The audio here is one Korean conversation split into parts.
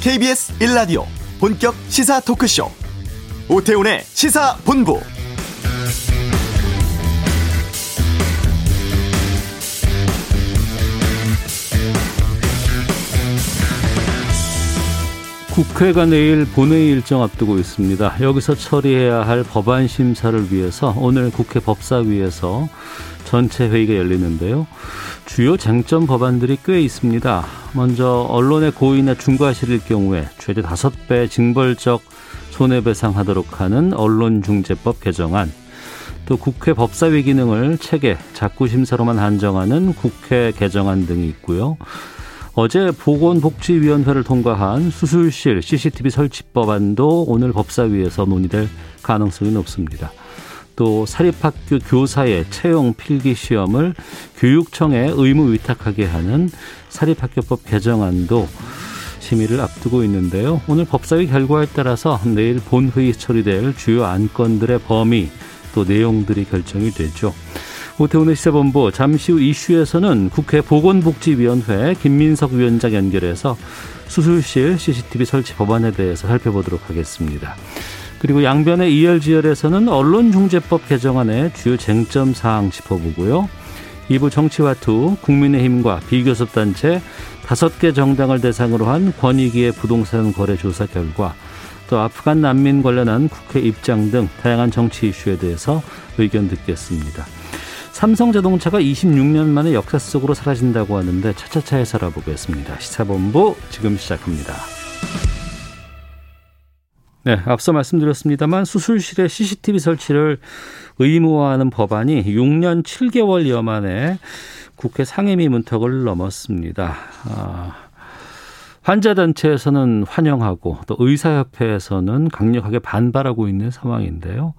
KBS 1라디오 본격 시사 토크쇼 오태훈의 시사본부 국회가 내일 본회의 일정 앞두고 있습니다. 여기서 처리해야 할 법안 심사를 위해서 오늘 국회 법사위에서 전체 회의가 열리는데요. 주요 쟁점 법안들이 꽤 있습니다. 먼저 언론의 고의나 중과실일 경우에 최대 다섯 배 징벌적 손해배상하도록 하는 언론중재법 개정안, 또 국회 법사위 기능을 체계, 자구심사로만 한정하는 국회 개정안 등이 있고요. 어제 보건복지위원회를 통과한 수술실 CCTV 설치 법안도 오늘 법사위에서 논의될 가능성이 높습니다. 또 사립학교 교사의 채용 필기 시험을 교육청에 의무 위탁하게 하는 사립학교법 개정안도 심의를 앞두고 있는데요. 오늘 법사위 결과에 따라서 내일 본회의 처리될 주요 안건들의 범위 또 내용들이 결정이 되죠. 오태훈의 시사본부 잠시 후 이슈에서는 국회 보건복지위원회 김민석 위원장 연결해서 수술실 CCTV 설치 법안에 대해서 살펴보도록 하겠습니다. 그리고 양변의 이열지열에서는 언론중재법 개정안의 주요 쟁점 사항 짚어보고요. 2부 정치와투 국민의힘과 비교섭단체 다섯 개 정당을 대상으로 한 권익위의 부동산 거래 조사 결과 또 아프간 난민 관련한 국회 입장 등 다양한 정치 이슈에 대해서 의견 듣겠습니다. 삼성자동차가 26년 만에 역사 속으로 사라진다고 하는데 차차차에서 알아보겠습니다. 시사본부 지금 시작합니다. 네, 앞서 말씀드렸습니다만 수술실에 CCTV 설치를 의무화하는 법안이 6년 7개월여 만에 국회 상임위 문턱을 넘었습니다. 아, 환자단체에서는 환영하고 또 의사협회에서는 강력하게 반발하고 있는 상황인데요.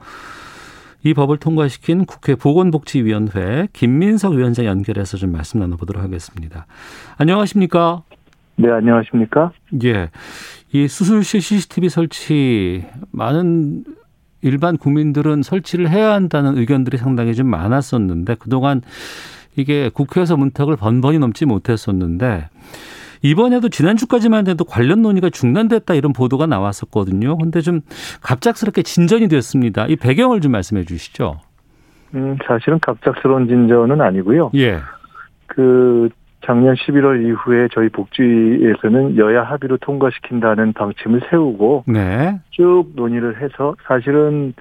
이 법을 통과시킨 국회 보건복지위원회 김민석 위원장 연결해서 좀 말씀 나눠보도록 하겠습니다. 안녕하십니까? 네, 안녕하십니까? 예. 이 수술실 CCTV 설치 많은 일반 국민들은 설치를 해야 한다는 의견들이 상당히 좀 많았었는데 그동안 이게 국회에서 문턱을 번번이 넘지 못했었는데 이번에도 지난주까지만 해도 관련 논의가 중단됐다 이런 보도가 나왔었거든요. 근데 좀 갑작스럽게 진전이 됐습니다. 이 배경을 좀 말씀해 주시죠. 음, 사실은 갑작스러운 진전은 아니고요. 예. 그 작년 11월 이후에 저희 복지에서는 여야 합의로 통과시킨다는 방침을 세우고 네. 쭉 논의를 해서 사실은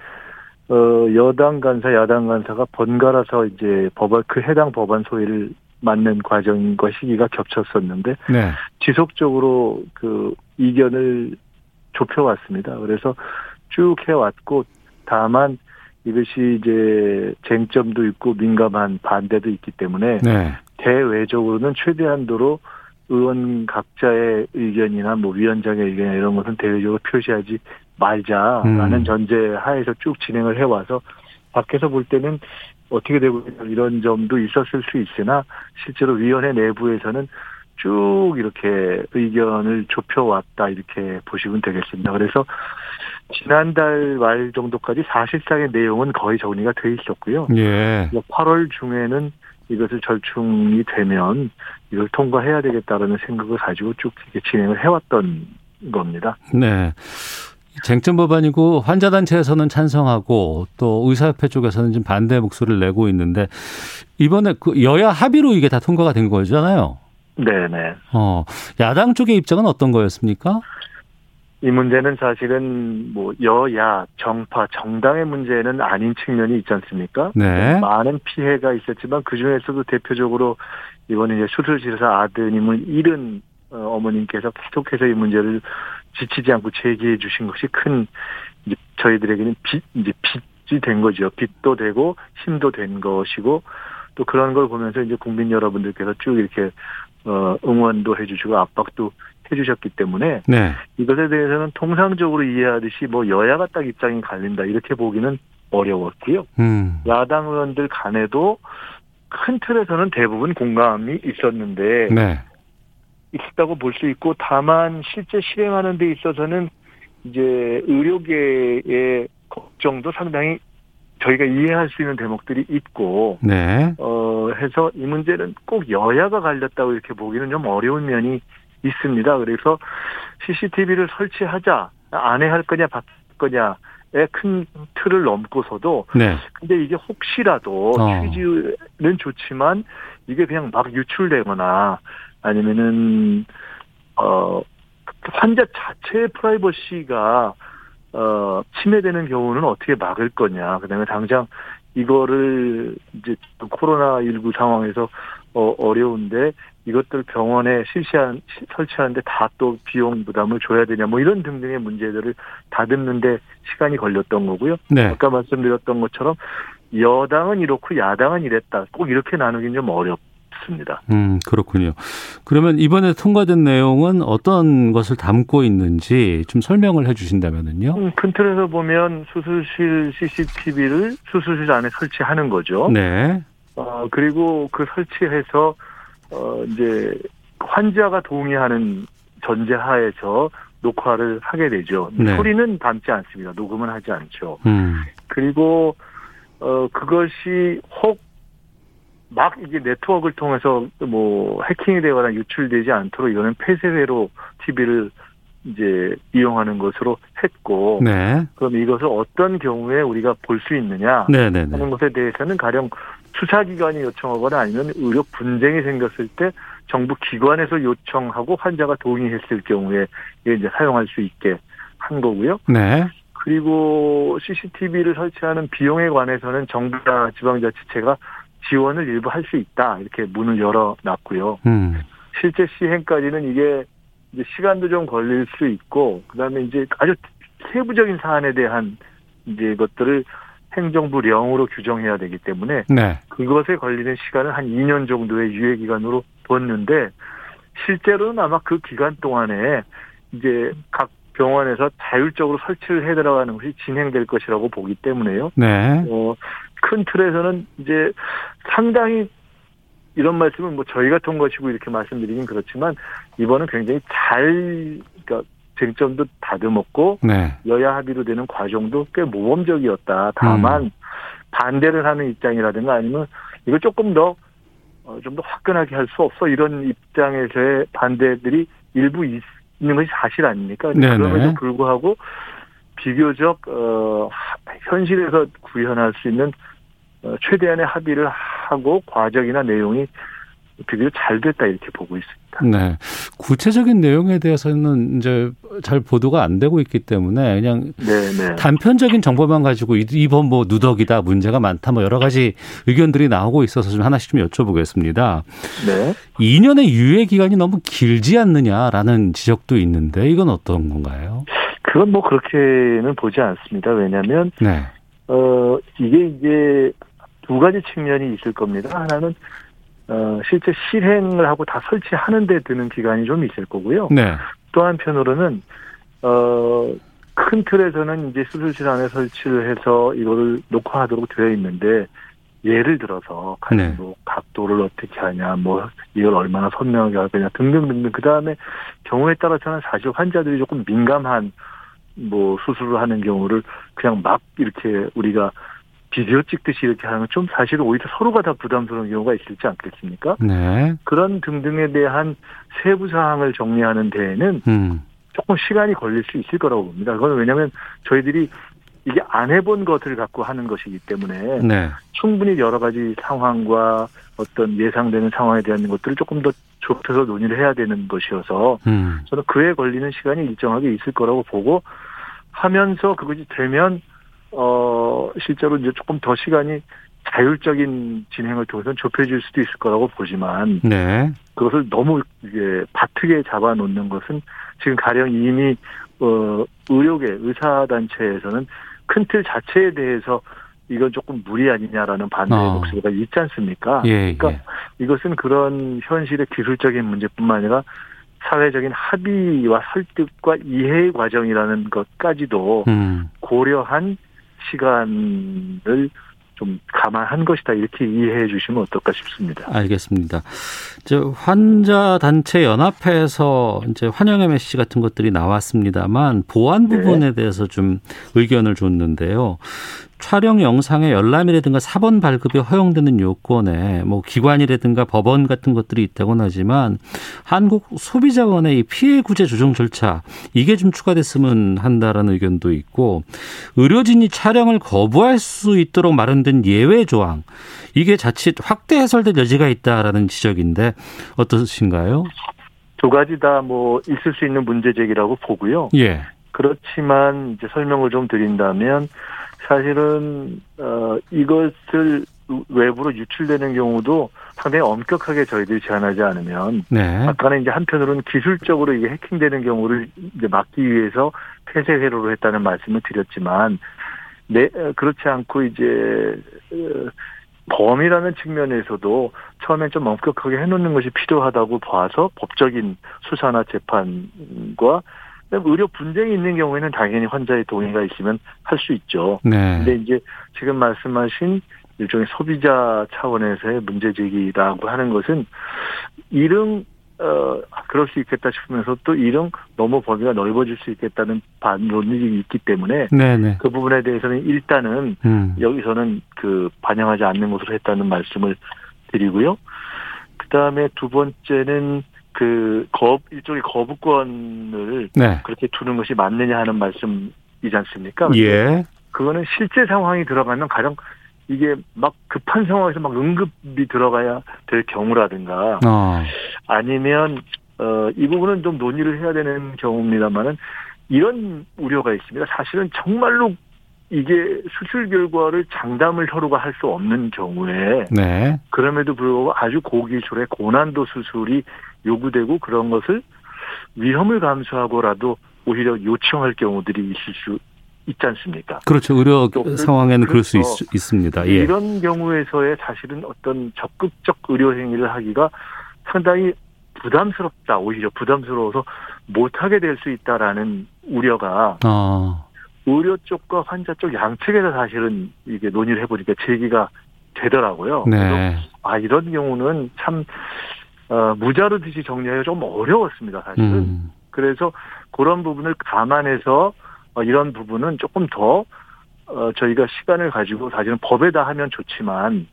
어 여당 간사 야당 간사가 번갈아서 이제 법안 그 해당 법안 소위를 맞는 과정과 시기가 겹쳤었는데 네. 지속적으로 그 이견을 좁혀왔습니다. 그래서 쭉 해왔고 다만 이것이 이제 쟁점도 있고 민감한 반대도 있기 때문에 네. 대외적으로는 최대한도로 의원 각자의 의견이나 뭐 위원장의 의견이나 이런 것은 대외적으로 표시하지 말자라는 음. 전제 하에서 쭉 진행을 해와서 밖에서 볼 때는 어떻게 되고 이런 점도 있었을 수 있으나 실제로 위원회 내부에서는 쭉 이렇게 의견을 좁혀왔다 이렇게 보시면 되겠습니다. 그래서 지난달 말 정도까지 사실상의 내용은 거의 정리가 돼 있었고요. 예. 8월 중에는 이것을 절충이 되면 이걸 통과해야 되겠다라는 생각을 가지고 쭉 이렇게 진행을 해왔던 겁니다. 네. 쟁점 법안이고 환자 단체에서는 찬성하고 또 의사협회 쪽에서는 지금 반대 목소리를 내고 있는데 이번에 그 여야 합의로 이게 다 통과가 된 거잖아요. 네네. 어, 야당 쪽의 입장은 어떤 거였습니까? 이 문제는 사실은 뭐 여야 정파 정당의 문제는 아닌 측면이 있지 않습니까? 네. 많은 피해가 있었지만 그 중에서도 대표적으로 이번에 이제 수술실에서 아드님을 잃은 어, 어머님께서 계속해서 이 문제를 지치지 않고 제기해 주신 것이 큰 이제 저희들에게는 빚 이제 빚이 된 거죠. 빚도 되고 힘도 된 것이고 또 그런 걸 보면서 이제 국민 여러분들께서 쭉 이렇게 어 응원도 해주시고 압박도 해주셨기 때문에 네. 이것에 대해서는 통상적으로 이해하듯이 뭐 여야가 딱 입장이 갈린다 이렇게 보기는 어려웠고요. 음. 야당 의원들 간에도 큰 틀에서는 대부분 공감이 있었는데 네. 있었다고 볼 수 있고 다만 실제 실행하는 데 있어서는 이제 의료계의 걱정도 상당히 저희가 이해할 수 있는 대목들이 있고 네. 어 해서 이 문제는 꼭 여야가 갈렸다고 이렇게 보기는 좀 어려운 면이 있습니다. 그래서 CCTV를 설치하자 안에 할 거냐 밖 거냐의 큰 틀을 넘고서도 네. 근데 이게 혹시라도 어. 취지는 좋지만 이게 그냥 막 유출되거나 아니면은 어 환자 자체의 프라이버시가 어 침해되는 경우는 어떻게 막을 거냐 그다음에 당장 이거를 이제 코로나 19 상황에서 어 어려운데 이것들 병원에 실시한 시- 설치하는데 다 또 비용 부담을 줘야 되냐 뭐 이런 등등의 문제들을 다듬는데 시간이 걸렸던 거고요. 네. 아까 말씀드렸던 것처럼 여당은 이렇고 야당은 이랬다. 꼭 이렇게 나누긴 좀 어렵습니다. 음, 그렇군요. 그러면 이번에 통과된 내용은 어떤 것을 담고 있는지 좀 설명을 해 주신다면은요. 음, 큰 틀에서 보면 수술실 CCTV를 수술실 안에 설치하는 거죠. 네. 어, 그리고 그 설치해서 어, 이제 환자가 동의하는 전제하에서 녹화를 하게 되죠. 네. 소리는 담지 않습니다. 녹음은 하지 않죠. 음. 그리고 어 그것이 혹 막 이게 네트워크를 통해서 뭐 해킹이 되거나 유출되지 않도록 이거는 폐쇄회로 TV를 이제 이용하는 것으로 했고 네. 그럼 이것을 어떤 경우에 우리가 볼 수 있느냐 네, 네, 네. 하는 것에 대해서는 가령 수사기관이 요청하거나 아니면 의료 분쟁이 생겼을 때 정부 기관에서 요청하고 환자가 동의했을 경우에 이제 사용할 수 있게 한 거고요. 네. 그리고 CCTV를 설치하는 비용에 관해서는 정부나 지방자치체가 지원을 일부 할 수 있다 이렇게 문을 열어놨고요. 음. 실제 시행까지는 이게 이제 시간도 좀 걸릴 수 있고 그다음에 이제 아주 세부적인 사안에 대한 이제 것들을 행정부령으로 규정해야 되기 때문에 네. 그것에 걸리는 시간은 한 2년 정도의 유예 기간으로 뒀는데 실제로는 아마 그 기간 동안에 이제 각 병원에서 자율적으로 설치를 해 들어가는 것이 진행될 것이라고 보기 때문에요. 네. 어, 큰 틀에서는 이제 상당히 이런 말씀은 뭐 저희 같은 것이고 이렇게 말씀드리긴 그렇지만 이번은 굉장히 잘 그러니까 쟁점도 다듬었고 네. 여야 합의로 되는 과정도 꽤 모범적이었다. 다만 음. 반대를 하는 입장이라든가 아니면 이거 조금 더 어, 좀더 화끈하게 할 수 없어 이런 입장에서의 반대들이 일부 있, 는 것이 사실 아닙니까? 네네. 그럼에도 불구하고 비교적 어, 하- 현실에서 구현할 수 있는 어, 최대한의 합의를 하고 과정이나 내용이 비교적 잘 됐다 이렇게 보고 있습니다. 네. 구체적인 내용에 대해서는 이제 잘 보도가 안 되고 있기 때문에 그냥 네네. 단편적인 정보만 가지고 이- 이번 뭐 누덕이다 문제가 많다 뭐 여러 가지 의견들이 나오고 있어서 좀 하나씩 좀 여쭤보겠습니다. 네. 2년의 유예 기간이 너무 길지 않느냐라는 지적도 있는데 이건 어떤 건가요? 그건 뭐 그렇게는 보지 않습니다. 왜냐하면 네. 어, 이게 이제 두 가지 측면이 있을 겁니다. 하나는, 어, 실제 실행을 하고 다 설치하는 데 드는 기간이 좀 있을 거고요. 네. 또 한편으로는, 어, 큰 틀에서는 이제 수술실 안에 설치를 해서 이거를 녹화하도록 되어 있는데, 예를 들어서, 네. 뭐, 각도를 어떻게 하냐, 뭐, 이걸 얼마나 선명하게 할 거냐, 등등등등. 그 다음에 경우에 따라서는 사실 환자들이 조금 민감한, 뭐, 수술을 하는 경우를 그냥 막 이렇게 우리가 비디오 찍듯이 이렇게 하는 건 좀 사실은 오히려 서로가 다 부담스러운 경우가 있을지 않겠습니까? 네. 그런 등등에 대한 세부 사항을 정리하는 데에는 음. 조금 시간이 걸릴 수 있을 거라고 봅니다. 그건 왜냐하면 저희들이 이게 안 해본 것을 갖고 하는 것이기 때문에 네. 충분히 여러 가지 상황과 어떤 예상되는 상황에 대한 것들을 조금 더 좁혀서 논의를 해야 되는 것이어서 음. 저는 그에 걸리는 시간이 일정하게 있을 거라고 보고 하면서 그것이 되면 어 실제로 이제 조금 더 시간이 자율적인 진행을 통해서 좁혀질 수도 있을 거라고 보지만 네. 그것을 너무 이게 바트게 잡아놓는 것은 지금 가령 이미 어 의료계 의사 단체에서는 큰 틀 자체에 대해서 이건 조금 무리 아니냐라는 반대의 어. 목소리가 있지 않습니까? 예, 그러니까 예. 이것은 그런 현실의 기술적인 문제뿐만 아니라 사회적인 합의와 설득과 이해의 과정이라는 것까지도 음. 고려한 시간을 좀 감안한 것이다 이렇게 이해해 주시면 어떨까 싶습니다. 알겠습니다. 저 환자 단체 연합회에서 이제 환영의 메시지 같은 것들이 나왔습니다만 보안 네. 부분에 대해서 좀 의견을 줬는데요. 촬영 영상의 열람이라든가 사본 발급이 허용되는 요건에 뭐 기관이라든가 법원 같은 것들이 있다고는 하지만 한국 소비자원의 이 피해 구제 조정 절차 이게 좀 추가됐으면 한다라는 의견도 있고 의료진이 촬영을 거부할 수 있도록 마련된 예외 조항 이게 자칫 확대 해설될 여지가 있다라는 지적인데 어떠신가요? 두 가지 다 뭐 있을 수 있는 문제 제기라고 보고요. 예. 그렇지만 이제 설명을 좀 드린다면 사실은 어 이것을 외부로 유출되는 경우도 상당히 엄격하게 저희들이 제한하지 않으면 네. 아까는 이제 한편으로는 기술적으로 이게 해킹되는 경우를 이제 막기 위해서 폐쇄 회로로 했다는 말씀을 드렸지만 네 그렇지 않고 이제 어, 범이라는 측면에서도 처음엔 좀 엄격하게 해놓는 것이 필요하다고 봐서 법적인 수사나 재판과 의료 분쟁이 있는 경우에는 당연히 환자의 동의가 있으면 할 수 있죠. 네. 근데 이제 지금 말씀하신 일종의 소비자 차원에서의 문제 제기라고 하는 것은 이릉 어 그럴 수 있겠다 싶으면서 또 이릉 너무 범위가 넓어질 수 있겠다는 반론이 있기 때문에 네네. 그 부분에 대해서는 일단은 음. 여기서는 그 반영하지 않는 것으로 했다는 말씀을 드리고요. 그 다음에 두 번째는 그 거, 일종의 거부권을 네. 그렇게 두는 것이 맞느냐 하는 말씀이지 않습니까? 예. 그거는 실제 상황이 들어가면 가령 이게 막 급한 상황에서 막 응급이 들어가야 될 경우라든가 어. 아니면 어, 이 부분은 좀 논의를 해야 되는 경우입니다만은 이런 우려가 있습니다. 사실은 정말로 이게 수술 결과를 장담을 서로가 할 수 없는 경우에 네. 그럼에도 불구하고 아주 고기술의 고난도 수술이 요구되고 그런 것을 위험을 감수하고라도 오히려 요청할 경우들이 있을 수 있지 않습니까? 그렇죠. 의료 상황에는 그럴 수 있, 습니다 예. 이런 경우에서의 사실은 어떤 적극적 의료 행위를 하기가 상당히 부담스럽다. 오히려 부담스러워서 못하게 될 수 있다라는 우려가 어. 의료 쪽과 환자 쪽 양측에서 사실은 이게 논의를 해보니까 제기가 되더라고요. 네. 아 이런 경우는 참 어, 무자르 듯이 정리하기가 좀 어려웠습니다. 사실은. 음. 그래서 그런 부분을 감안해서 어, 이런 부분은 조금 더 어, 저희가 시간을 가지고 사실은 법에다 하면 좋지만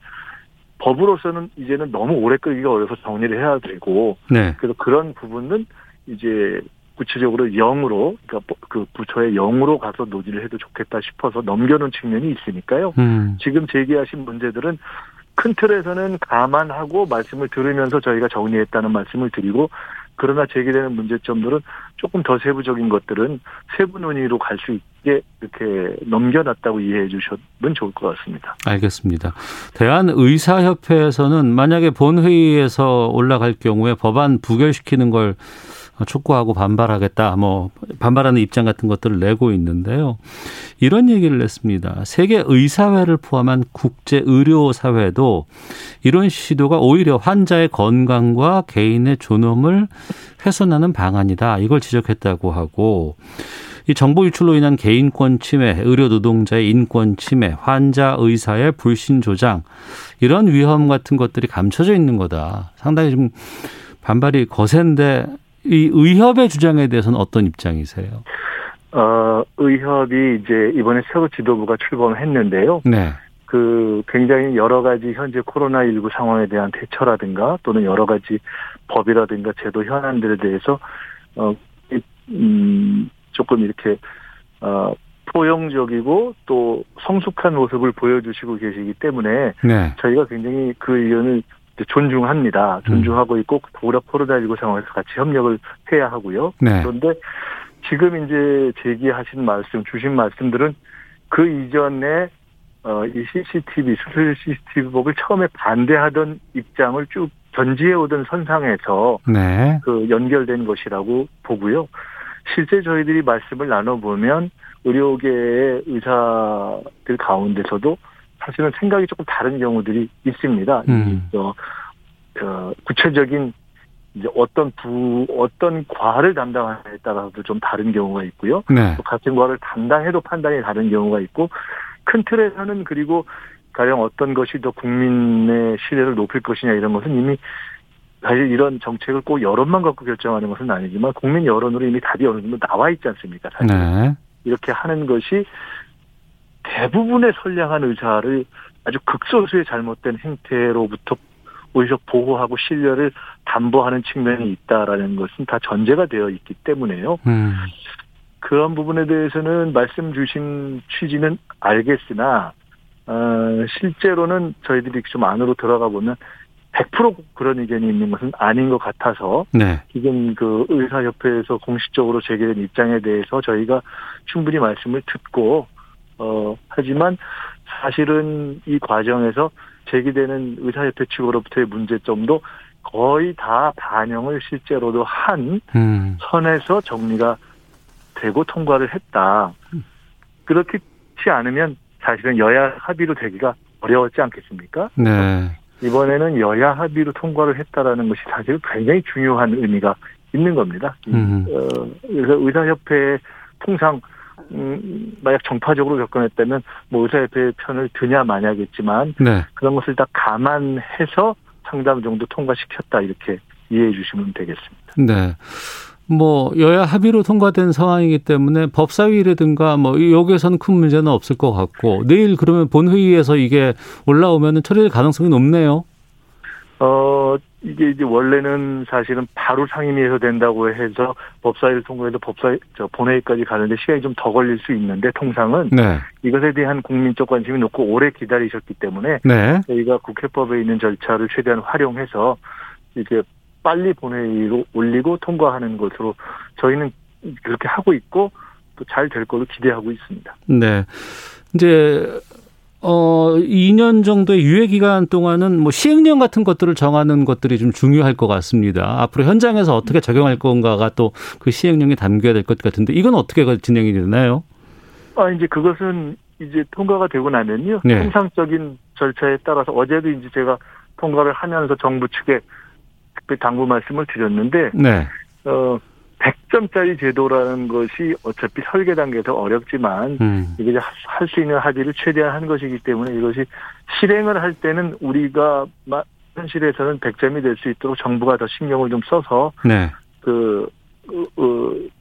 법으로서는 이제는 너무 오래 끌기가 어려서 정리를 해야 되고 네. 그래서 그런 부분은 이제 구체적으로 영으로 그러니까 그 부처의 영으로 가서 논의를 해도 좋겠다 싶어서 넘겨놓은 측면이 있으니까요. 음. 지금 제기하신 문제들은 큰 틀에서는 감안하고 말씀을 들으면서 저희가 정리했다는 말씀을 드리고 그러나 제기되는 문제점들은 조금 더 세부적인 것들은 세부 논의로 갈 수 있게 이렇게 넘겨놨다고 이해해 주시면 좋을 것 같습니다. 알겠습니다. 대한의사협회에서는 만약에 본회의에서 올라갈 경우에 법안 부결시키는 걸 촉구하고 반발하겠다, 뭐, 반발하는 입장 같은 것들을 내고 있는데요. 이런 얘기를 냈습니다. 세계 의사회를 포함한 국제 의료 사회도 이런 시도가 오히려 환자의 건강과 개인의 존엄을 훼손하는 방안이다. 이걸 지적했다고 하고, 이 정보 유출로 인한 개인권 침해, 의료 노동자의 인권 침해, 환자 의사의 불신 조장 이런 위험 같은 것들이 감춰져 있는 거다. 상당히 좀 반발이 거센데 이 의협의 주장에 대해서는 어떤 입장이세요? 어, 의협이 이제 이번에 새로 지도부가 출범을 했는데요. 네. 그 굉장히 여러 가지 현재 코로나19 상황에 대한 대처라든가 또는 여러 가지 법이라든가 제도 현안들에 대해서 어, 이- 음, 조금 이렇게 어, 포용적이고 또 성숙한 모습을 보여주시고 계시기 때문에 네. 저희가 굉장히 그 의견을 존중합니다. 존중하고 있고 더불어 코로나19 상황에서 같이 협력을 해야 하고요. 네. 그런데 지금 이제 제기하신 말씀, 주신 말씀들은 그 이전에 어, 이 CCTV, 수술 CCTV법을 처음에 반대하던 입장을 쭉 견지해 오던 선상에서 네. 그 연결된 것이라고 보고요. 실제 저희들이 말씀을 나눠보면 의료계의 의사들 가운데서도 사실은 생각이 조금 다른 경우들이 있습니다. 음. 이, 어, 어, 구체적인 이제 어떤 부, 어떤 과를 담당하느냐에 따라서도 좀 다른 경우가 있고요. 네. 또 같은 과를 담당해도 판단이 다른 경우가 있고 큰 틀에서는 그리고 가령 어떤 것이 더 국민의 신뢰를 높일 것이냐 이런 것은 이미 사실 이런 정책을 꼭 여론만 갖고 결정하는 것은 아니지만 국민 여론으로 이미 답이 어느 정도 나와 있지 않습니까? 사실 네. 이렇게 하는 것이 대부분의 선량한 의사를 아주 극소수의 잘못된 행태로부터 오히려 보호하고 신뢰를 담보하는 측면이 있다라는 것은 다 전제가 되어 있기 때문에요. 음. 그런 부분에 대해서는 말씀 주신 취지는 알겠으나 어, 실제로는 저희들이 좀 안으로 들어가 보면 100% 그런 의견이 있는 것은 아닌 것 같아서 네. 지금 그 의사협회에서 공식적으로 제기된 입장에 대해서 저희가 충분히 말씀을 듣고 어 하지만 사실은 이 과정에서 제기되는 의사협회 측으로부터의 문제점도 거의 다 반영을 실제로도 한 음. 선에서 정리가 되고 통과를 했다. 그렇지 않으면 사실은 여야 합의로 되기가 어려웠지 않겠습니까? 네. 이번에는 여야 합의로 통과를 했다라는 것이 사실 굉장히 중요한 의미가 있는 겁니다. 음. 어, 그래서 의사협회 통상 음, 만약 정파적으로 접근했다면 뭐 의사협회의 편을 드냐 마냐겠지만 네. 그런 것을 다 감안해서 상담 정도 통과시켰다 이렇게 이해해 주시면 되겠습니다. 네. 뭐 여야 합의로 통과된 상황이기 때문에 법사위라든가 뭐 여기에서는 큰 문제는 없을 것 같고 내일 그러면 본회의에서 이게 올라오면 처리될 가능성이 높네요. 어 이게 이제 원래는 사실은 바로 상임위에서 된다고 해서 법사위를 통과해서 법사위 저 본회의까지 가는데 시간이 좀 더 걸릴 수 있는데 통상은 네. 이것에 대한 국민적 관심이 높고 오래 기다리셨기 때문에 네. 저희가 국회법에 있는 절차를 최대한 활용해서 이게 빨리 본회의로 올리고 통과하는 것으로 저희는 그렇게 하고 있고 또 잘 될 걸로 기대하고 있습니다. 네. 이제 어 2년 정도의 유예 기간 동안은 뭐 시행령 같은 것들을 정하는 것들이 좀 중요할 것 같습니다. 앞으로 현장에서 어떻게 적용할 건가가 또 그 시행령에 담겨야 될 것 같은데 이건 어떻게 진행이 되나요? 아 이제 그것은 이제 통과가 되고 나면요. 네. 통상적인 절차에 따라서 어제도 이제 제가 통과를 하면서 정부 측에 특별히 당부 말씀을 드렸는데 네. 어 100점짜리 제도라는 것이 어차피 설계 단계에서 어렵지만 음. 이게 할 수 있는 합의를 최대한 한 것이기 때문에 이것이 실행을 할 때는 우리가 현실에서는 100점이 될 수 있도록 정부가 더 신경을 좀 써서 네. 그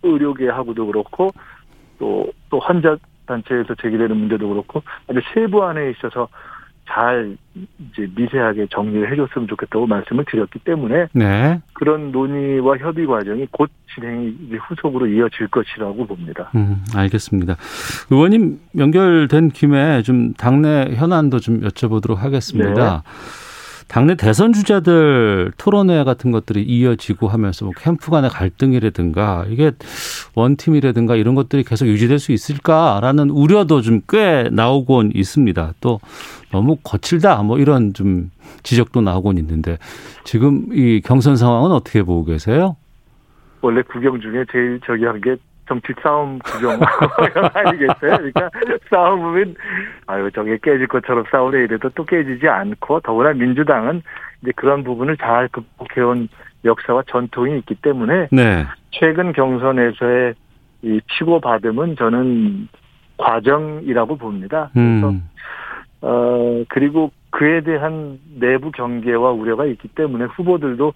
의료계하고도 그렇고 또 또 환자 단체에서 제기되는 문제도 그렇고 아주 세부 안에 있어서 잘 이제 미세하게 정리를 해줬으면 좋겠다고 말씀을 드렸기 때문에 네. 그런 논의와 협의 과정이 곧 진행이 후속으로 이어질 것이라고 봅니다. 음, 알겠습니다. 의원님 연결된 김에 좀 당내 현안도 좀 여쭤보도록 하겠습니다. 네. 당내 대선 주자들 토론회 같은 것들이 이어지고 하면서 뭐 캠프 간의 갈등이라든가 이게 원팀이라든가 이런 것들이 계속 유지될 수 있을까라는 우려도 좀 꽤 나오곤 있습니다. 또 너무 거칠다 뭐 이런 좀 지적도 나오곤 있는데 지금 이 경선 상황은 어떻게 보고 계세요? 원래 구경 중에 제일 저기 한 게 정치 싸움 구경 아니겠어요? 그러니까 싸움은 아유 저게 깨질 것처럼 싸우래 이래도 또 깨지지 않고 더구나 민주당은 이제 그런 부분을 잘 극복해온 역사와 전통이 있기 때문에 네. 최근 경선에서의 이 치고받음은 저는 과정이라고 봅니다. 그래서 음. 어 그리고 그에 대한 내부 경계와 우려가 있기 때문에 후보들도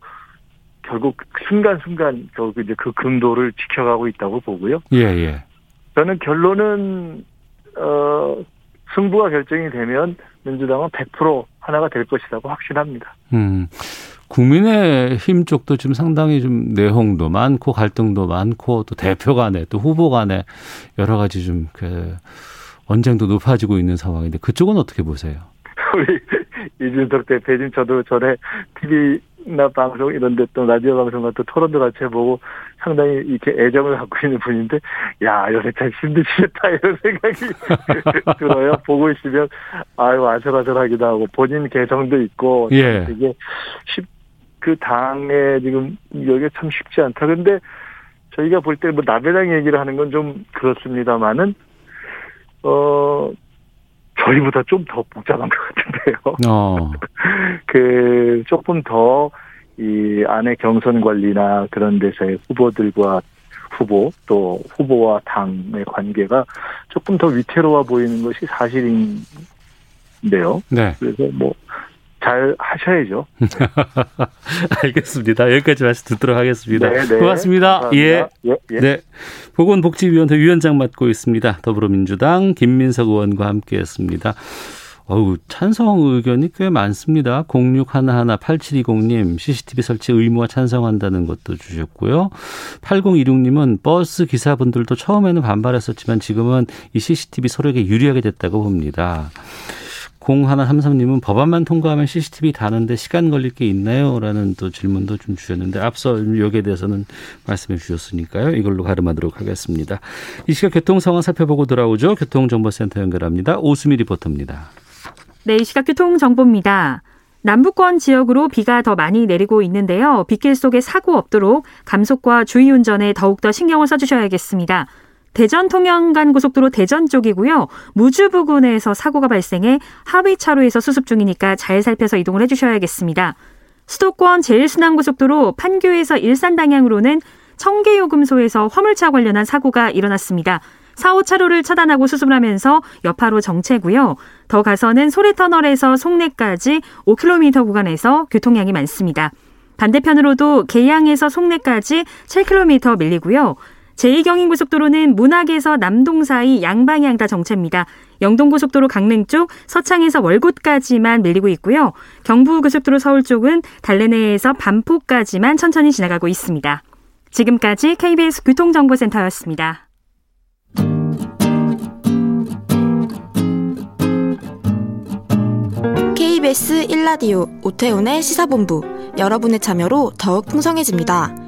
결국 순간순간 결국 이제 그 금도를 지켜가고 있다고 보고요. 예, 예. 저는 결론은 어 승부가 결정이 되면 민주당은 100% 하나가 될 것이라고 확신합니다. 음. 국민의힘 쪽도 지금 상당히 좀 내홍도 많고 갈등도 많고 또 대표 간에 또 후보 간에 여러 가지 좀 그 언쟁도 높아지고 있는 상황인데 그쪽은 어떻게 보세요? 우리 이준석 대표님 저도 전에 TV 나 방송 이런 데 또 라디오 방송 같은 토론도 같이 해보고 상당히 이렇게 애정을 갖고 있는 분인데 야 요새 참 힘드시겠다 이런 생각이 들어요. 보고 있으면 아유 아슬아슬하기도 하고 본인 개성도 있고 예. 이게 쉽그 당에 지금 여기가 참 쉽지 않다. 근데 저희가 볼 때 뭐 나배당 얘기를 하는 건 좀 그렇습니다만은 어 저희보다 좀 더 복잡한 것 같은데요. 어. 그 조금 더 이 안에 경선 관리나 그런 데서의 후보들과 후보 또 후보와 당의 관계가 조금 더 위태로워 보이는 것이 사실인데요. 네. 그래서 뭐 잘 하셔야죠. 알겠습니다. 여기까지 말씀 듣도록 하겠습니다. 네네. 네. 고맙습니다. 예. 예, 예. 네. 보건복지위원회 위원장 맡고 있습니다. 더불어민주당 김민석 의원과 함께했습니다. 어우, 찬성 의견이 꽤 많습니다. 06118720님, CCTV 설치 의무화 찬성한다는 것도 주셨고요. 8026님은 버스 기사분들도 처음에는 반발했었지만 지금은 이 CCTV 서로에게 유리하게 됐다고 봅니다. 0133님은 법안만 통과하면 CCTV 다는데 시간 걸릴 게 있나요? 라는 또 질문도 좀 주셨는데 앞서 여기에 대해서는 말씀해 주셨으니까요. 이걸로 가름하도록 하겠습니다. 이 시각 교통 상황 살펴보고 돌아오죠. 교통정보센터 연결합니다. 오수미 리포터입니다. 네, 이 시각 교통 정보입니다. 남부권 지역으로 비가 더 많이 내리고 있는데요. 빗길 속에 사고 없도록 감속과 주의 운전에 더욱더 신경을 써주셔야겠습니다. 대전 통영간 고속도로 대전 쪽이고요. 무주 부근에서 사고가 발생해 하위 차로에서 수습 중이니까 잘 살펴서 이동을 해주셔야겠습니다. 수도권 제일순환고속도로 판교에서 일산 방향으로는 청계요금소에서 화물차 관련한 사고가 일어났습니다. 4, 5차로를 차단하고 수습을 하면서 여파로 정체고요. 더 가서는 소래터널에서 송내까지 5km 구간에서 교통량이 많습니다. 반대편으로도 계양에서 송내까지 7km 밀리고요. 제2경인고속도로는 문학에서 남동 사이 양방향 다 정체입니다. 영동고속도로 강릉 쪽 서창에서 월곶까지만 밀리고 있고요. 경부고속도로 서울 쪽은 달래내에서 반포까지만 천천히 지나가고 있습니다. 지금까지 KBS 교통정보센터였습니다. KBS 1라디오 오태훈의 시사본부 여러분의 참여로 더욱 풍성해집니다.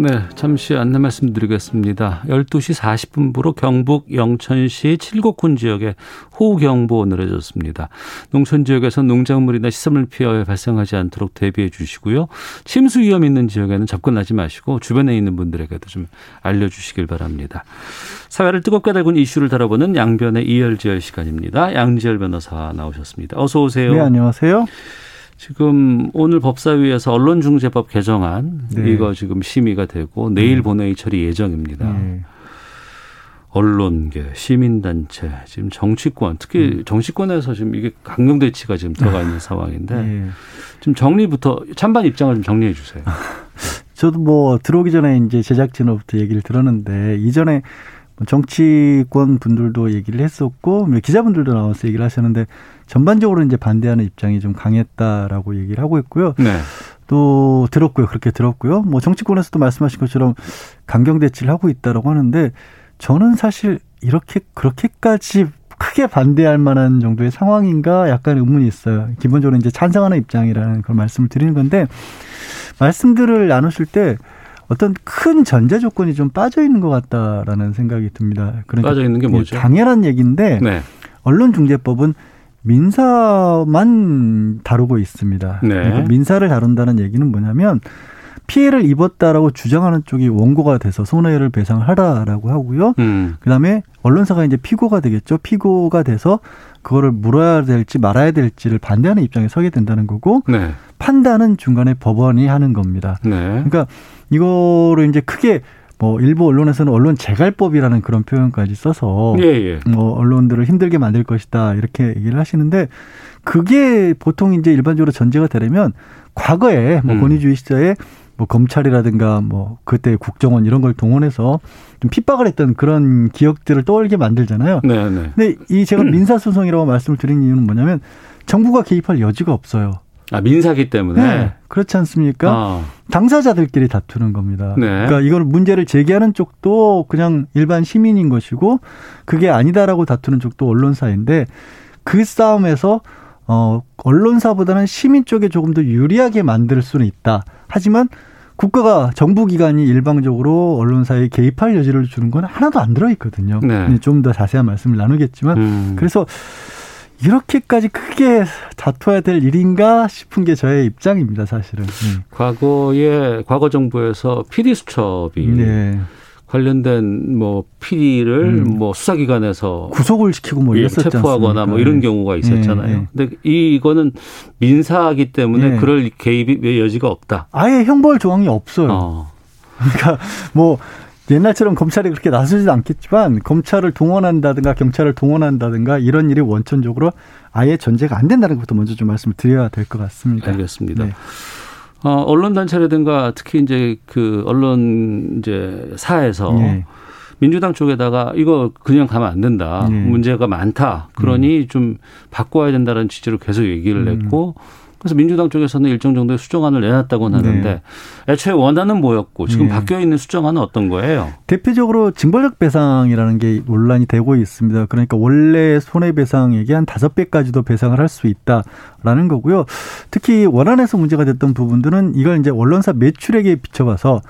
네, 잠시 안내 말씀드리겠습니다. 12시 40분부로 경북 영천시 칠곡군 지역에 호우경보 내려졌습니다. 농촌 지역에서 농작물이나 시설물 피해 발생하지 않도록 대비해 주시고요. 침수 위험 있는 지역에는 접근하지 마시고 주변에 있는 분들에게도 좀 알려주시길 바랍니다. 사회를 뜨겁게 달군 이슈를 다뤄보는 양변의 이열지열 시간입니다. 양지열 변호사 나오셨습니다. 어서 오세요. 네, 안녕하세요. 지금 오늘 법사위에서 언론중재법 개정안 네. 이거 지금 심의가 되고 내일 네. 본회의 처리 예정입니다. 네. 언론계, 시민단체, 지금 정치권, 특히 음. 정치권에서 지금 이게 강경 대치가 지금 들어가 있는 상황인데 네. 좀 정리부터 찬반 입장을 좀 정리해 주세요. 저도 뭐 들어오기 전에 이제 제작진으로부터 얘기를 들었는데 이전에 뭐 정치권 분들도 얘기를 했었고 뭐 기자분들도 나와서 얘기를 하셨는데 전반적으로 이제 반대하는 입장이 좀 강했다라고 얘기를 하고 있고요. 네. 또 들었고요. 그렇게 들었고요. 뭐 정치권에서도 말씀하신 것처럼 강경 대치를 하고 있다라고 하는데 저는 사실 이렇게 그렇게까지 크게 반대할 만한 정도의 상황인가 약간 의문이 있어요. 기본적으로 이제 찬성하는 입장이라는 그런 말씀을 드리는 건데 말씀들을 나누실 때 어떤 큰 전제 조건이 좀 빠져 있는 것 같다라는 생각이 듭니다. 그러니까 빠져 있는 게 뭐죠? 당연한 얘기인데 네. 언론중재법은 민사만 다루고 있습니다. 네. 그러니까 민사를 다룬다는 얘기는 뭐냐면 피해를 입었다라고 주장하는 쪽이 원고가 돼서 손해를 배상하라라고 하고요. 음. 그다음에 언론사가 이제 피고가 되겠죠. 피고가 돼서 그거를 물어야 될지 말아야 될지를 반대하는 입장에 서게 된다는 거고 네. 판단은 중간에 법원이 하는 겁니다. 네. 그러니까 이거를 이제 크게 뭐 일부 언론에서는 언론 재갈법이라는 그런 표현까지 써서 예, 예. 뭐 언론들을 힘들게 만들 것이다 이렇게 얘기를 하시는데 그게 보통 이제 일반적으로 전제가 되려면 과거에 뭐 음. 권위주의 시절에 뭐 검찰이라든가 뭐 그때 국정원 이런 걸 동원해서 좀 핍박을 했던 그런 기억들을 떠올리게 만들잖아요. 네, 네. 근데 이 제가 민사 소송이라고 말씀을 드린 이유는 뭐냐면 정부가 개입할 여지가 없어요. 아 민사기 때문에 네, 그렇지 않습니까? 아. 당사자들끼리 다투는 겁니다. 네. 그러니까 이걸 문제를 제기하는 쪽도 그냥 일반 시민인 것이고 그게 아니다라고 다투는 쪽도 언론사인데 그 싸움에서 어 언론사보다는 시민 쪽에 조금 더 유리하게 만들 수는 있다. 하지만 국가가 정부 기관이 일방적으로 언론사에 개입할 여지를 주는 건 하나도 안 들어 있거든요. 네. 좀더 자세한 말씀을 나누겠지만 음. 그래서 이렇게까지 크게 다퉈야 될 일인가 싶은 게 저의 입장입니다, 사실은. 네. 과거에 과거 정부에서 PD 수첩이 네. 관련된 뭐 피디를 음. 뭐 수사기관에서 구속을 시키고 뭐 이랬었지 체포하거나 뭐 이런 예. 경우가 있었잖아요. 예, 예. 근데 이 이거는 민사하기 때문에 예. 그럴 개입의 여지가 없다. 아예 형벌 조항이 없어요. 어. 그러니까 뭐 옛날처럼 검찰이 그렇게 나서지도 않겠지만 검찰을 동원한다든가 경찰을 동원한다든가 이런 일이 원천적으로 아예 전제가 안 된다는 것부터 먼저 좀 말씀을 드려야 될 것 같습니다. 알겠습니다. 네. 어, 언론 단체라든가 특히 이제 그 언론 이제 사에서 네. 민주당 쪽에다가 이거 그냥 가면 안 된다. 네. 문제가 많다. 그러니 음. 좀 바꿔야 된다는 취지로 계속 얘기를 음. 냈고 그래서 민주당 쪽에서는 일정 정도의 수정안을 내놨다고는 네. 하는데 네. 애초에 원안은 뭐였고 지금 네. 바뀌어 있는 수정안은 어떤 거예요? 대표적으로 징벌적 배상이라는 게 논란이 되고 있습니다. 그러니까 원래 손해배상액의 한 다섯 배까지도 배상을 할 수 있다라는 거고요. 특히 원안에서 문제가 됐던 부분들은 이걸 이제 언론사 매출액에 비춰봐서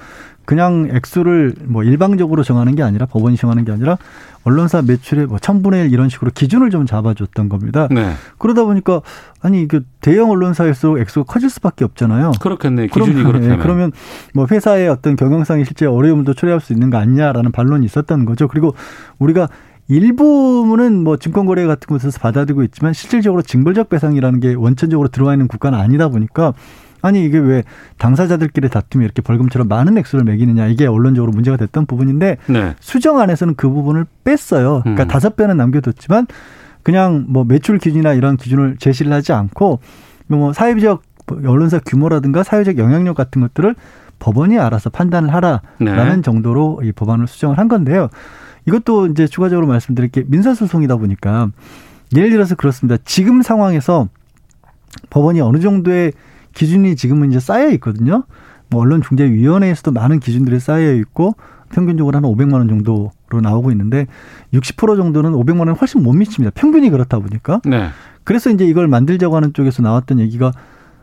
그냥 액수를 뭐 일방적으로 정하는 게 아니라 법원이 정하는 게 아니라 언론사 매출의 뭐 천분의 일 이런 식으로 기준을 좀 잡아줬던 겁니다. 네. 그러다 보니까 아니 그 대형 언론사일수록 액수가 커질 수밖에 없잖아요. 그렇겠네. 기준이 그렇게 네. 그러면 뭐 회사의 어떤 경영상이 실제 어려움도 초래할 수 있는 거 아니냐라는 반론이 있었던 거죠. 그리고 우리가 일부는 뭐 증권거래 같은 곳에서 받아들이고 있지만 실질적으로 징벌적 배상이라는 게 원천적으로 들어와 있는 국가는 아니다 보니까 아니 이게 왜 당사자들끼리 다툼이 이렇게 벌금처럼 많은 액수를 매기느냐 이게 언론적으로 문제가 됐던 부분인데 네. 수정 안에서는 그 부분을 뺐어요. 그러니까 음. 다섯 배는 남겨뒀지만 그냥 뭐 매출 기준이나 이런 기준을 제시를 하지 않고 뭐 사회적 언론사 규모라든가 사회적 영향력 같은 것들을 법원이 알아서 판단을 하라라는 네. 정도로 이 법안을 수정을 한 건데요. 이것도 이제 추가적으로 말씀드릴 게 민사소송이다 보니까 예를 들어서 그렇습니다. 지금 상황에서 법원이 어느 정도의 기준이 지금은 이제 쌓여 있거든요. 뭐 언론 중재위원회에서도 많은 기준들이 쌓여 있고 평균적으로 한 500만 원 정도로 나오고 있는데 60% 정도는 500만 원 훨씬 못 미칩니다. 평균이 그렇다 보니까. 네. 그래서 이제 이걸 만들자고 하는 쪽에서 나왔던 얘기가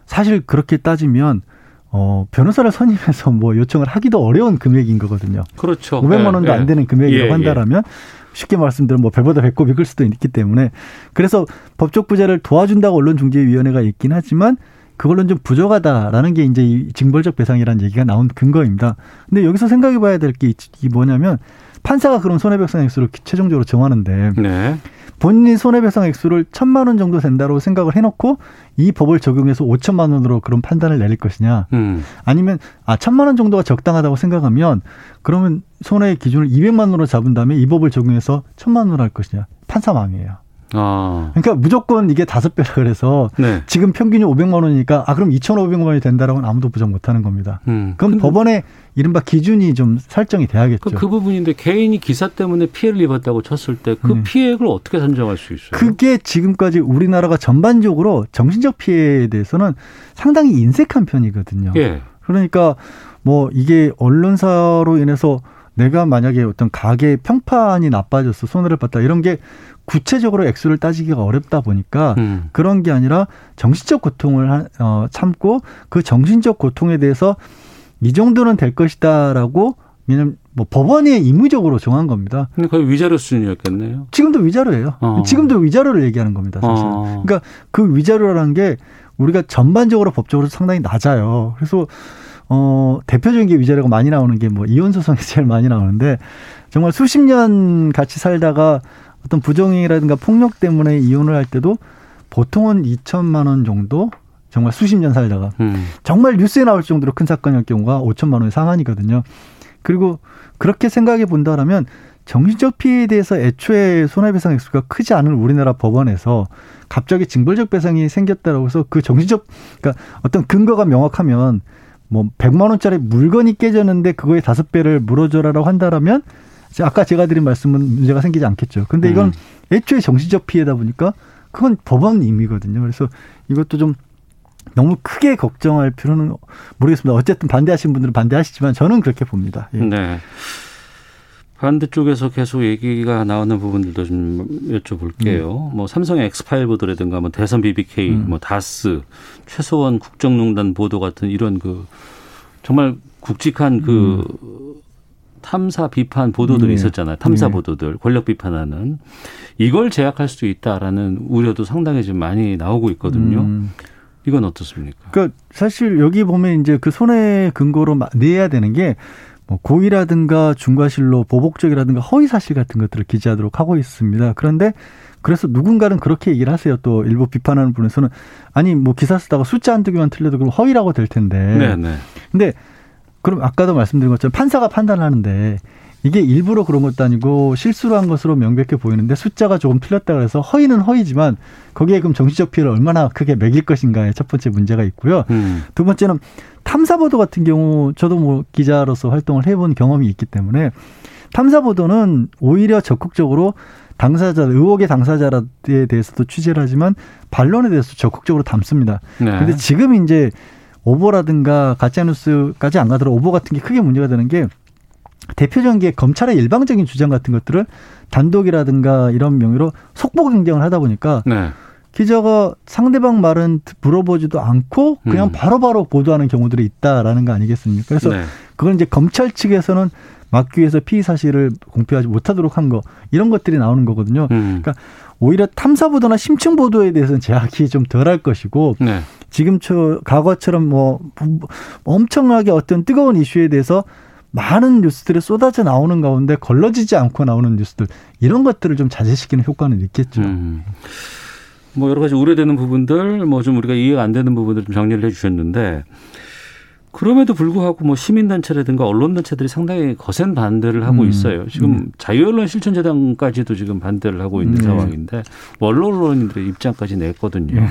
사실 그렇게 따지면 어, 변호사를 선임해서 뭐 요청을 하기도 어려운 금액인 거거든요. 그렇죠. 500만 원도 네, 안 되는 금액이라고 예, 한다라면 예. 쉽게 말씀드리면 뭐 배보다 배꼽이 클 수도 있기 때문에 그래서 법적 부재를 도와준다고 언론중재위원회가 있긴 하지만 그걸로는 좀 부족하다라는 게 이제 이 징벌적 배상이라는 얘기가 나온 근거입니다. 근데 여기서 생각해 봐야 될 게 뭐냐면 판사가 그런 손해배상 액수를 최종적으로 정하는데 네. 본인 손해배상 액수를 천만 원 정도 된다고 생각을 해놓고 이 법을 적용해서 오천만 원으로 그런 판단을 내릴 것이냐 음. 아니면 아 천만 원 정도가 적당하다고 생각하면 그러면 손해 기준을 이백만 원으로 잡은 다음에 이 법을 적용해서 천만 원으로 할 것이냐 판사 마음이에요. 아. 그러니까 무조건 이게 다섯 배라 그래서 네. 지금 평균이 500만 원이니까 아 그럼 2,500만 원이 된다라고는 아무도 부정 못 하는 겁니다. 음. 그럼 법원의 이른바 기준이 좀 설정이 돼야겠죠. 그, 그, 부분인데 개인이 기사 때문에 피해를 입었다고 쳤을 때그 음. 피해액을 어떻게 산정할 수 있어요? 그게 지금까지 우리나라가 전반적으로 정신적 피해에 대해서는 상당히 인색한 편이거든요. 예. 그러니까 뭐 이게 언론사로 인해서 내가 만약에 어떤 가게 평판이 나빠졌어 손해를 봤다 이런 게 구체적으로 액수를 따지기가 어렵다 보니까 음. 그런 게 아니라 정신적 고통을 어, 참고 그 정신적 고통에 대해서 이 정도는 될 것이다라고 왜냐면 뭐 법원이 임의적으로 정한 겁니다. 근데 거의 위자료 수준이었겠네요. 지금도 위자료예요. 어. 지금도 위자료를 얘기하는 겁니다. 사실. 어. 그러니까 그 위자료라는 게 우리가 전반적으로 법적으로 상당히 낮아요. 그래서 어 대표적인 게 위자료가 많이 나오는 게 뭐 이혼 소송이 제일 많이 나오는데 정말 수십 년 같이 살다가 어떤 부정행위라든가 폭력 때문에 이혼을 할 때도 보통은 2천만 원 정도 정말 수십 년 살다가 음. 정말 뉴스에 나올 정도로 큰 사건일 경우가 5천만 원의 상한이거든요. 그리고 그렇게 생각해 본다라면 정신적 피해에 대해서 애초에 손해배상 액수가 크지 않은 우리나라 법원에서 갑자기 징벌적 배상이 생겼다라고 해서 그 정신적 그러니까 어떤 근거가 명확하면 뭐 100만 원짜리 물건이 깨졌는데 그거에 다섯 배를 물어줘라라고 한다라면 아까 제가 드린 말씀은 문제가 생기지 않겠죠. 근데 이건 음. 애초에 정신적 피해다 보니까 그건 법원 임의거든요. 그래서 이것도 좀 너무 크게 걱정할 필요는 모르겠습니다. 어쨌든 반대하시는 분들은 반대하시지만 저는 그렇게 봅니다. 예. 네. 반대쪽에서 계속 얘기가 나오는 부분들도 좀 여쭤볼게요. 음. 뭐 삼성의 엑스파일 보도라든가 뭐 대선 BBK, 음. 뭐 다스, 최소원 국정농단 보도 같은 이런 그 정말 굵직한 그 음. 탐사 비판 보도들이 네. 있었잖아요. 탐사 네. 보도들, 권력 비판하는 이걸 제약할 수도 있다라는 우려도 상당히 좀 많이 나오고 있거든요. 음. 이건 어떻습니까? 그 사실 여기 보면 이제 그 손해 근거로 내야 되는 게 뭐 고의라든가 중과실로 보복적이라든가 허위 사실 같은 것들을 기재하도록 하고 있습니다. 그런데 그래서 누군가는 그렇게 얘기를 하세요. 또 일부 비판하는 분에서는 아니 뭐 기사 쓰다가 숫자 한두 개만 틀려도 그럼 허위라고 될 텐데. 네, 네. 근데 그럼 아까도 말씀드린 것처럼 판사가 판단하는데 이게 일부러 그런 것도 아니고 실수로 한 것으로 명백해 보이는데 숫자가 조금 틀렸다 그래서 허위는 허위지만 거기에 그럼 정치적 피해를 얼마나 크게 매길 것인가에 첫 번째 문제가 있고요. 음. 두 번째는 탐사 보도 같은 경우 저도 뭐 기자로서 활동을 해본 경험이 있기 때문에 탐사 보도는 오히려 적극적으로 당사자 의혹의 당사자에 대해서도 취재를 하지만 반론에 대해서 적극적으로 담습니다. 네. 근데 지금 이제 오보라든가 가짜뉴스까지 안 가더라도 오보 같은 게 크게 문제가 되는 게 대표적인 게 검찰의 일방적인 주장 같은 것들을 단독이라든가 이런 명의로 속보 경쟁을 하다 보니까 네. 기자가 상대방 말은 물어보지도 않고 그냥 음. 바로바로 바로 보도하는 경우들이 있다라는 거 아니겠습니까? 그래서 네. 그건 이제 검찰 측에서는 막기 위해서 피의 사실을 공표하지 못하도록 한 거 이런 것들이 나오는 거거든요. 음. 그러니까 오히려 탐사 보도나 심층 보도에 대해서는 제약이 좀 덜할 것이고 네. 지금 저 과거처럼 뭐 엄청나게 어떤 뜨거운 이슈에 대해서 많은 뉴스들이 쏟아져 나오는 가운데 걸러지지 않고 나오는 뉴스들 이런 것들을 좀 자제시키는 효과는 있겠죠. 음. 뭐 여러 가지 우려되는 부분들, 뭐 좀 우리가 이해가 안 되는 부분들 좀 정리를 해주셨는데 그럼에도 불구하고 뭐 시민단체라든가 언론단체들이 상당히 거센 반대를 하고 음. 있어요. 지금 음. 자유언론 실천재단까지도 지금 반대를 하고 있는 음. 상황인데 원로 언론인들의 입장까지 냈거든요. 음.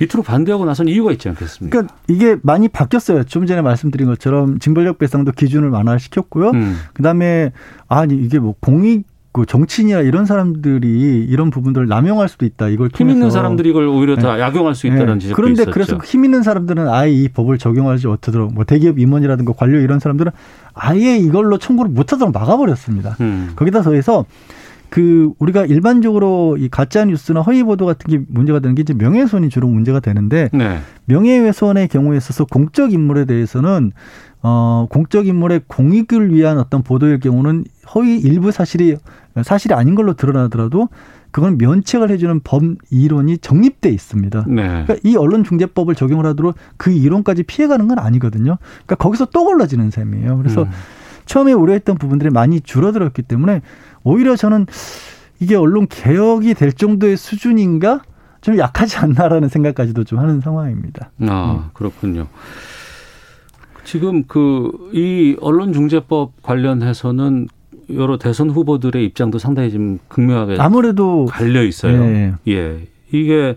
이토록 반대하고 나선 이유가 있지 않겠습니까? 그러니까 이게 많이 바뀌었어요. 좀 전에 말씀드린 것처럼 징벌적 배상도 기준을 완화시켰고요. 음. 그다음에 아니 이게 뭐 공익 그 정치인이나 이런 사람들이 이런 부분들을 남용할 수도 있다. 이걸 힘 있는 사람들이 이걸 오히려 다 네. 약용할 수 있다는 네. 지적도 그런데 있었죠. 그래서 힘 있는 사람들은 아예 이 법을 적용하지 못하도록 뭐 대기업 임원이라든가 관료 이런 사람들은 아예 이걸로 청구를 못하도록 막아버렸습니다. 음. 거기다 더해서 그 우리가 일반적으로 이 가짜 뉴스나 허위 보도 같은 게 문제가 되는 게 이제 명예훼손이 주로 문제가 되는데 네. 명예훼손의 경우에 있어서 공적 인물에 대해서는 어 공적 인물의 공익을 위한 어떤 보도일 경우는 허위 일부 사실이 사실이 아닌 걸로 드러나더라도 그건 면책을 해주는 법 이론이 정립돼 있습니다. 네. 그러니까 이 언론중재법을 적용을 하도록 그 이론까지 피해가는 건 아니거든요. 그러니까 거기서 또 걸러지는 셈이에요. 그래서 음. 처음에 우려했던 부분들이 많이 줄어들었기 때문에 오히려 저는 이게 언론 개혁이 될 정도의 수준인가 좀 약하지 않나라는 생각까지도 좀 하는 상황입니다. 아 그렇군요. 지금 그 이 언론중재법 관련해서는 여러 대선 후보들의 입장도 상당히 좀 극명하게 아무래도 갈려 있어요. 네. 예, 이게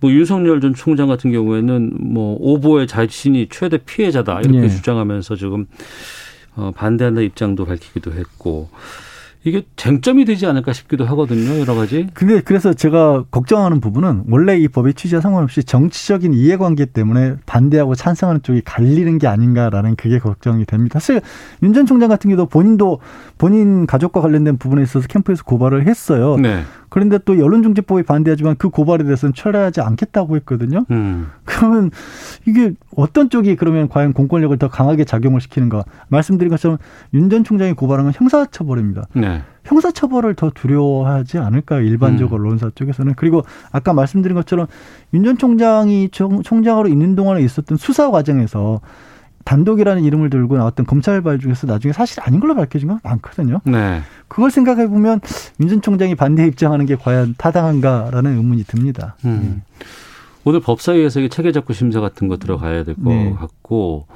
뭐 윤석열 전 총장 같은 경우에는 뭐 오보의 자신이 최대 피해자다 이렇게 네. 주장하면서 지금 어, 반대하는 입장도 밝히기도 했고 이게 쟁점이 되지 않을까 싶기도 하거든요, 여러 가지. 근데 그래서 제가 걱정하는 부분은 원래 이 법의 취지와 상관없이 정치적인 이해관계 때문에 반대하고 찬성하는 쪽이 갈리는 게 아닌가라는 그게 걱정이 됩니다. 사실 윤 전 총장 같은 경우도 본인도 본인 가족과 관련된 부분에 있어서 캠프에서 고발을 했어요. 네. 그런데 또 여론중재법에 반대하지만 그 고발에 대해서는 철회하지 않겠다고 했거든요. 음. 그러면 이게 어떤 쪽이 그러면 과연 공권력을 더 강하게 작용을 시키는가? 말씀드린 것처럼 윤 전 총장이 고발한 건 형사처벌입니다. 네. 형사처벌을 더 두려워하지 않을까요? 일반적 음. 언론사 쪽에서는. 그리고 아까 말씀드린 것처럼 윤 전 총장이 총장으로 있는 동안에 있었던 수사 과정에서 단독이라는 이름을 들고 나왔던 검찰발 중에서 나중에 사실 아닌 걸로 밝혀진 건 많거든요. 네. 그걸 생각해 보면 윤 전 총장이 반대 입장하는 게 과연 타당한가라는 의문이 듭니다. 음. 네. 오늘 법사위에서 체계적고 심사 같은 거 들어가야 될것 네. 같고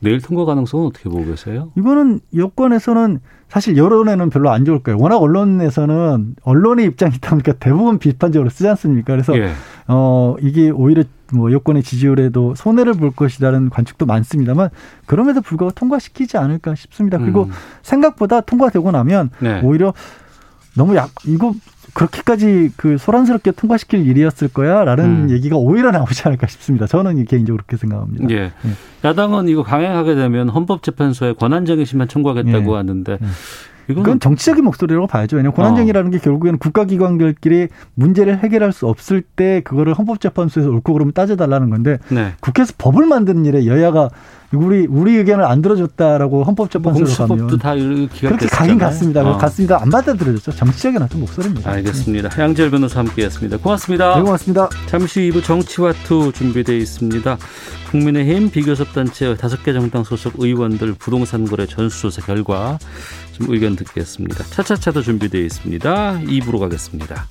내일 통과 가능성은 어떻게 보고 계세요? 이거는 여권에서는 사실 여론에는 별로 안 좋을 거예요. 워낙 언론에서는 언론의 입장이 있다 보니까 대부분 비판적으로 쓰지 않습니까? 그래서 예. 어 이게 오히려 뭐 여권의 지지율에도 손해를 볼 것이라는 관측도 많습니다만 그럼에도 불구하고 통과시키지 않을까 싶습니다. 그리고 음. 생각보다 통과되고 나면 네. 오히려 너무 약 이거 그렇게까지 그 소란스럽게 통과시킬 일이었을 거야라는 음. 얘기가 오히려 나오지 않을까 싶습니다. 저는 개인적으로 그렇게 생각합니다. 예. 네. 야당은 이거 강행하게 되면 헌법재판소에 권한쟁의 심판 청구하겠다고 네. 하는데 네. 이건 정치적인 목소리라고 봐야죠. 왜냐하면 권한쟁의라는 게 결국에는 국가기관들끼리 문제를 해결할 수 없을 때 그거를 헌법재판소에서 옳고 그러면 따져달라는 건데 네. 국회에서 법을 만드는 일에 여야가 우리 우리 의견을 안 들어줬다라고 헌법재판소로 뭐 가면 다 그렇게 가긴 갔습니다. 어. 갔습니다. 안 받아들여졌죠. 정치적인 어떤 목소리입니다. 알겠습니다. 네. 양재열 변호사 함께했습니다. 고맙습니다. 네, 고맙습니다. 잠시 후 2부 정치와투 준비되어 있습니다. 국민의힘 비교섭 단체 다섯 개 정당 소속 의원들 부동산 거래 전수조사 결과 좀 의견 듣겠습니다. 차차차도 준비되어 있습니다. 2부로 가겠습니다.